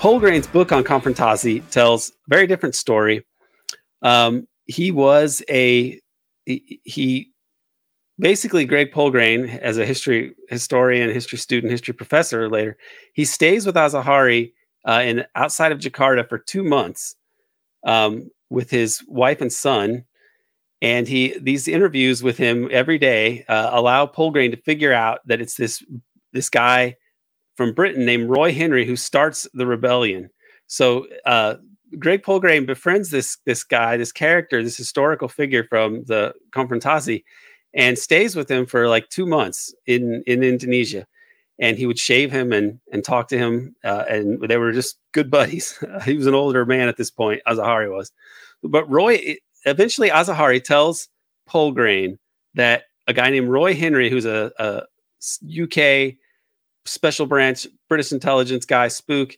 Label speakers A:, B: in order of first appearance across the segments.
A: Poulgrain's book on Konfrontasi tells a very different story. Um, he was a he, he basically Greg Poulgrain, as a history historian, history student, history professor later, he stays with Azahari uh, in outside of Jakarta for two months um, with his wife and son. And he these interviews with him every day uh, allow Poulgrain to figure out that it's this this guy from Britain named Roy Henry who starts the rebellion. So uh, Greg Poulgrain befriends this this guy, this character, this historical figure from the Konfrontasi, and stays with him for like two months in in Indonesia. And he would shave him and and talk to him, uh, and they were just good buddies. he was an older man at this point, Azahari was, but Roy eventually Azahari tells Poulgrain that a guy named Roy Henry, who's a, a UK special branch British intelligence guy, spook,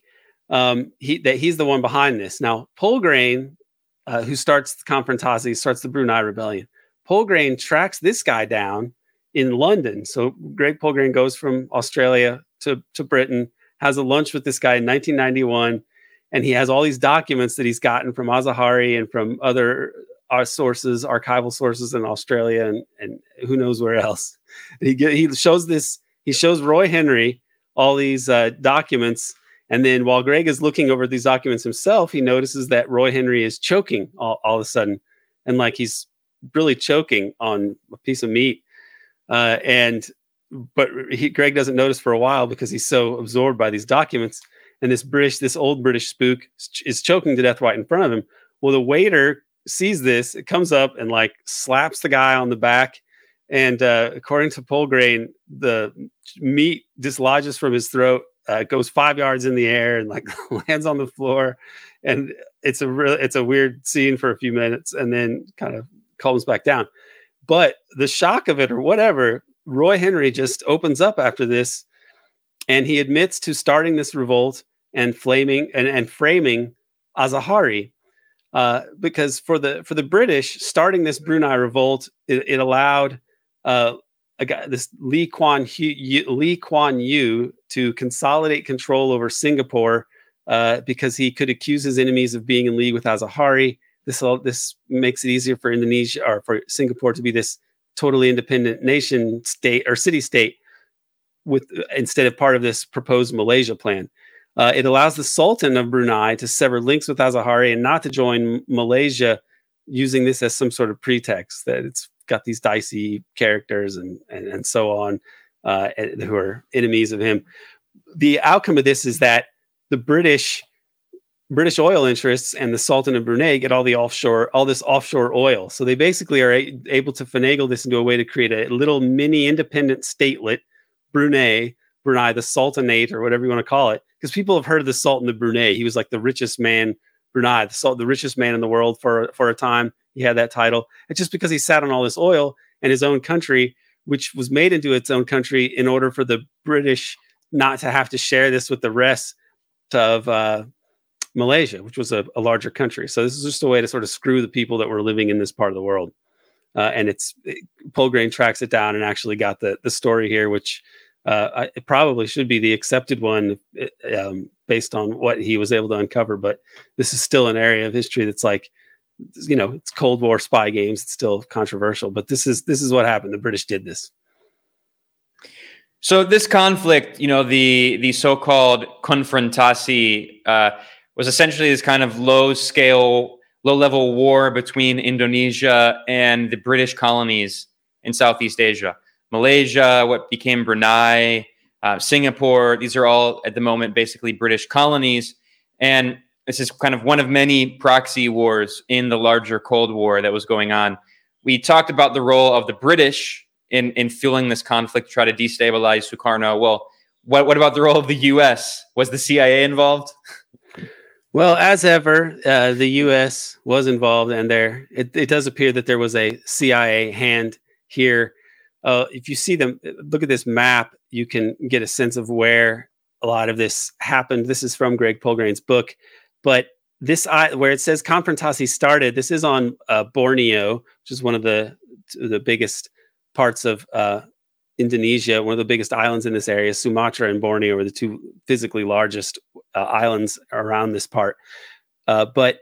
A: um, he that he's the one behind this. Now, Poulgrain, uh, who starts the Konfrontasi, starts the Brunei Rebellion. Poulgrain tracks this guy down in London. So Greg Poulgrain goes from Australia to, to Britain, has a lunch with this guy in 1991, and he has all these documents that he's gotten from Azahari and from other our sources, archival sources in Australia and, and who knows where else. he he shows this. He shows Roy Henry all these uh, documents and then while Greg is looking over these documents himself, he notices that Roy Henry is choking all, all of a sudden, and like he's really choking on a piece of meat. Uh, and but he, Greg doesn't notice for a while because he's so absorbed by these documents. And this British, this old British spook is choking to death right in front of him. Well, the waiter sees this, it comes up and like slaps the guy on the back. And uh, according to Poulgrain, the meat dislodges from his throat uh, goes five yards in the air and like lands on the floor, and it's a real it's a weird scene for a few minutes, and then kind of calms back down. But the shock of it or whatever, Roy Henry just opens up after this, and he admits to starting this revolt and flaming and, and framing Azahari. Uh, because for the for the British, starting this Brunei revolt, it, it allowed uh, a guy, this Lee Kuan Yew, Lee Kuan Yew to consolidate control over Singapore uh, because he could accuse his enemies of being in league with Azahari. This all, this makes it easier for Indonesia or for Singapore to be this totally independent nation state or city state with instead of part of this proposed Malaysia plan. Uh, it allows the Sultan of Brunei to sever links with Azahari and not to join Malaysia using this as some sort of pretext that it's got these dicey characters and and, and so on uh, who are enemies of him. The outcome of this is that the British British oil interests and the Sultan of Brunei get all the offshore, all this offshore oil. So they basically are a- able to finagle this into a way to create a little mini independent statelet, Brunei, Brunei, the Sultanate or whatever you want to call it, because people have heard of the Sultan of Brunei. He was like the richest man, Brunei, the, the richest man in the world for for a time he had that title. It's just because he sat on all this oil in his own country, which was made into its own country in order for the British not to have to share this with the rest of uh, Malaysia, which was a, a, larger country. So this is just a way to sort of screw the people that were living in this part of the world. Uh, and it's it, Poulgrain tracks it down and actually got the the story here, which uh, it probably should be the accepted one um, based on what he was able to uncover. But this is still an area of history that's like you know it's cold war spy games it's still controversial but this is this is what happened. The british did this.
B: So this conflict you know the the so-called konfrontasi uh, was essentially this kind of low scale low level war between indonesia and the british colonies in southeast asia. Malaysia what became brunei uh, singapore these are all at the moment basically british colonies. And this is kind of one of many proxy wars in the larger Cold War that was going on. We talked about the role of the British in, in fueling this conflict, to try to destabilize Sukarno. Well, what, what about the role of the U.S.? Was the CIA involved?
A: Well, as ever, uh, the U.S. was involved, and there it, it, does appear that there was a CIA hand here. Uh, if you see them, look at this map, you can get a sense of where a lot of this happened. This is from Greg Poulgrain's book. But this where it says Konfrontasi started, this is on uh, Borneo, which is one of the the biggest parts of uh, Indonesia, one of the biggest islands in this area. Sumatra and Borneo are the two physically largest uh, islands around this part. Uh, but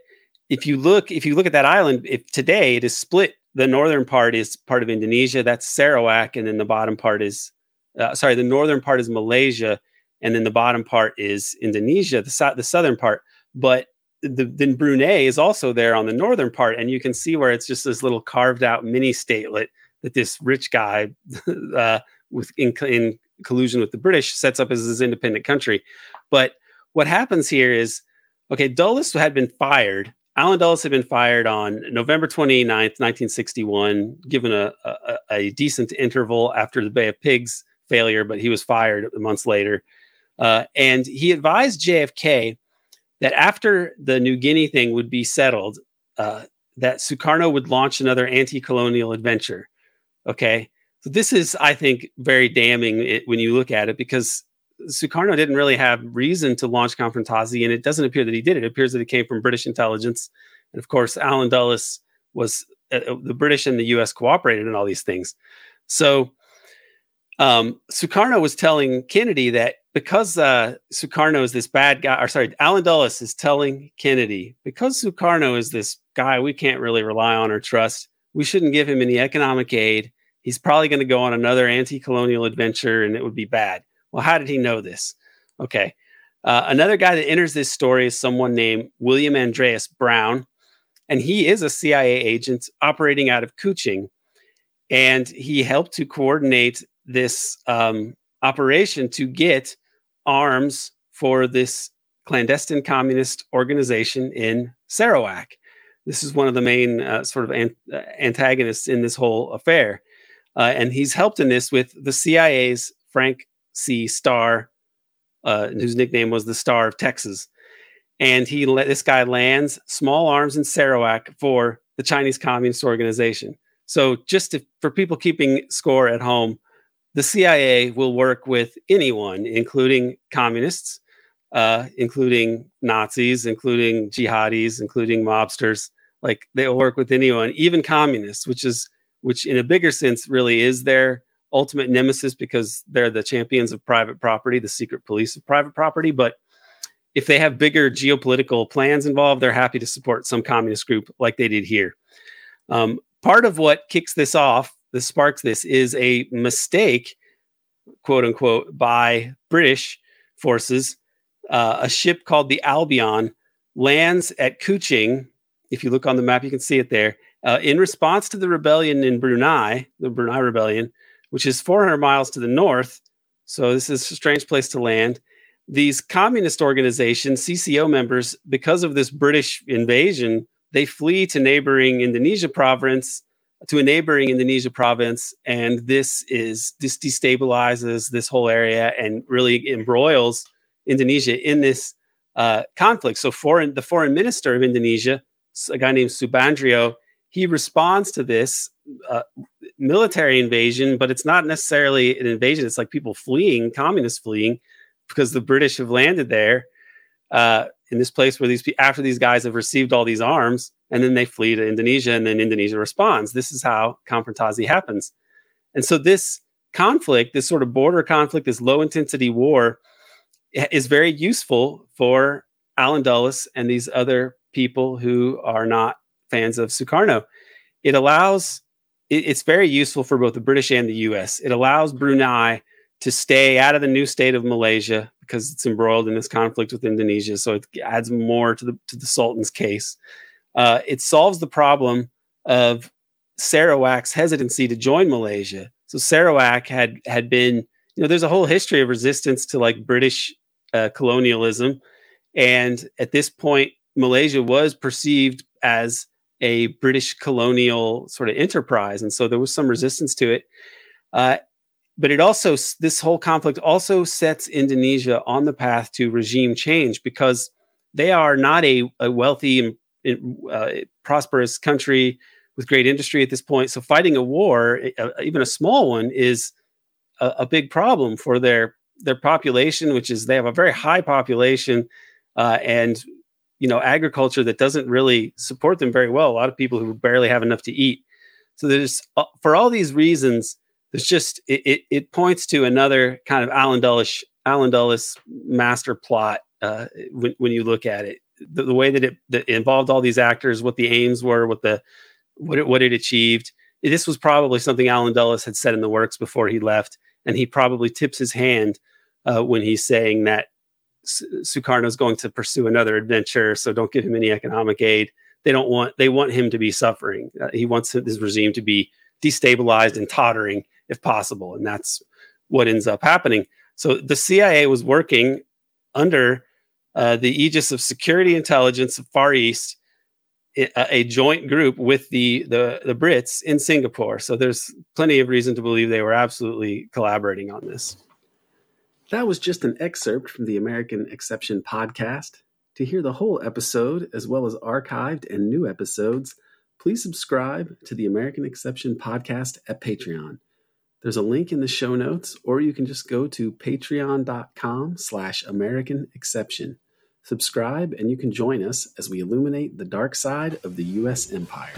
A: if you look, if you look at that island, if today it is split, the northern part is part of Indonesia. That's Sarawak, and then the bottom part is, uh, sorry, the northern part is Malaysia, and then the bottom part is Indonesia, the so- the southern part. But the, then Brunei is also there on the northern part, and you can see where it's just this little carved out mini statelet that this rich guy, uh, with in, in collusion with the British, sets up as his independent country. But what happens here is, okay, Dulles had been fired. Allen Dulles had been fired on November 29th, 1961, given a, a, a decent interval after the Bay of Pigs failure, but he was fired months later. Uh, and he advised JFK that after the New Guinea thing would be settled, uh, that Sukarno would launch another anti-colonial adventure. Okay, so this is, I think, very damning it, when you look at it because Sukarno didn't really have reason to launch Konfrontasi, and it doesn't appear that he did it. Appears that it came from British intelligence, and of course, Allen Dulles was uh, uh the British and the U.S. cooperated in all these things. So um, Sukarno was telling Kennedy that because uh, Sukarno is this bad guy, or sorry, Allen Dulles is telling Kennedy because Sukarno is this guy we can't really rely on or trust. We shouldn't give him any economic aid. He's probably going to go on another anti-colonial adventure, and it would be bad. Well, how did he know this? Okay, uh, another guy that enters this story is someone named William Andreas Brown, and he is a CIA agent operating out of Kuching, and he helped to coordinate this um, operation to get arms for this clandestine communist organization in Sarawak. This is one of the main uh, sort of an- uh, antagonists in this whole affair. Uh, and he's helped in this with the CIA's Frank C. Starr, uh, whose nickname was the Star of Texas. And he let this guy lands small arms in Sarawak for the Chinese Communist Organization. So, just to, for people keeping score at home, the CIA will work with anyone, including communists, uh, including Nazis, including jihadis, including mobsters. Like they'll work with anyone, even communists, which is which in a bigger sense really is their ultimate nemesis because they're the champions of private property, the secret police of private property. But if they have bigger geopolitical plans involved, they're happy to support some communist group like they did here. Um, part of what kicks this off that sparks this is a mistake, quote unquote, by British forces. Uh, a ship called the Albion lands at Kuching. If you look on the map, you can see it there. Uh, in response to the rebellion in Brunei, the Brunei rebellion, which is 400 miles to the north. So this is a strange place to land. These communist organizations, CCO members, because of this British invasion, they flee to neighboring Indonesia province to a neighboring Indonesia province, and this is this destabilizes this whole area and really embroils Indonesia in this uh, conflict. So, foreign the foreign minister of Indonesia, a guy named Subandrio, he responds to this uh, military invasion, but it's not necessarily an invasion. It's like people fleeing, communists fleeing, because the British have landed there uh, in this place where these after these guys have received all these arms and then they flee to Indonesia, and then Indonesia responds. This is how Konfrontasi happens. And so this conflict, this sort of border conflict, this low intensity war, is very useful for Allen Dulles and these other people who are not fans of Sukarno. It allows, it's very useful for both the British and the US. It allows Brunei to stay out of the new state of Malaysia because it's embroiled in this conflict with Indonesia. So it adds more to the to the Sultan's case uh, it solves the problem of Sarawak's hesitancy to join Malaysia. So Sarawak had had been, you know, there's a whole history of resistance to like British uh, colonialism, and at this point, Malaysia was perceived as a British colonial sort of enterprise, and so there was some resistance to it. Uh, but it also this whole conflict also sets Indonesia on the path to regime change because they are not a, a wealthy uh, prosperous country with great industry at this point. So fighting a war, uh, even a small one, is a, a, big problem for their their population, which is they have a very high population uh, and you know agriculture that doesn't really support them very well. A lot of people who barely have enough to eat. So there's uh, for all these reasons, there's just it, it, it points to another kind of Allen Dulles Allen Dulles master plot uh, when, when you look at it. The, the way that it, that involved all these actors, what the aims were, what the what it, what it achieved. This was probably something Allen Dulles had set in the works before he left, and he probably tips his hand uh, when he's saying that Sukarno is going to pursue another adventure, so don't give him any economic aid. They don't want they want him to be suffering. Uh, he wants his regime to be destabilized and tottering if possible, and that's what ends up happening. So the CIA was working under uh, the aegis of Security Intelligence of Far East, a, a, joint group with the, the the Brits in Singapore. So there's plenty of reason to believe they were absolutely collaborating on this.
C: That was just an excerpt from the American Exception podcast. To hear the whole episode, as well as archived and new episodes, please subscribe to the American Exception podcast at Patreon. There's a link in the show notes, or you can just go to patreon.com slash American Exception. Subscribe and you can join us as we illuminate the dark side of the U.S. empire.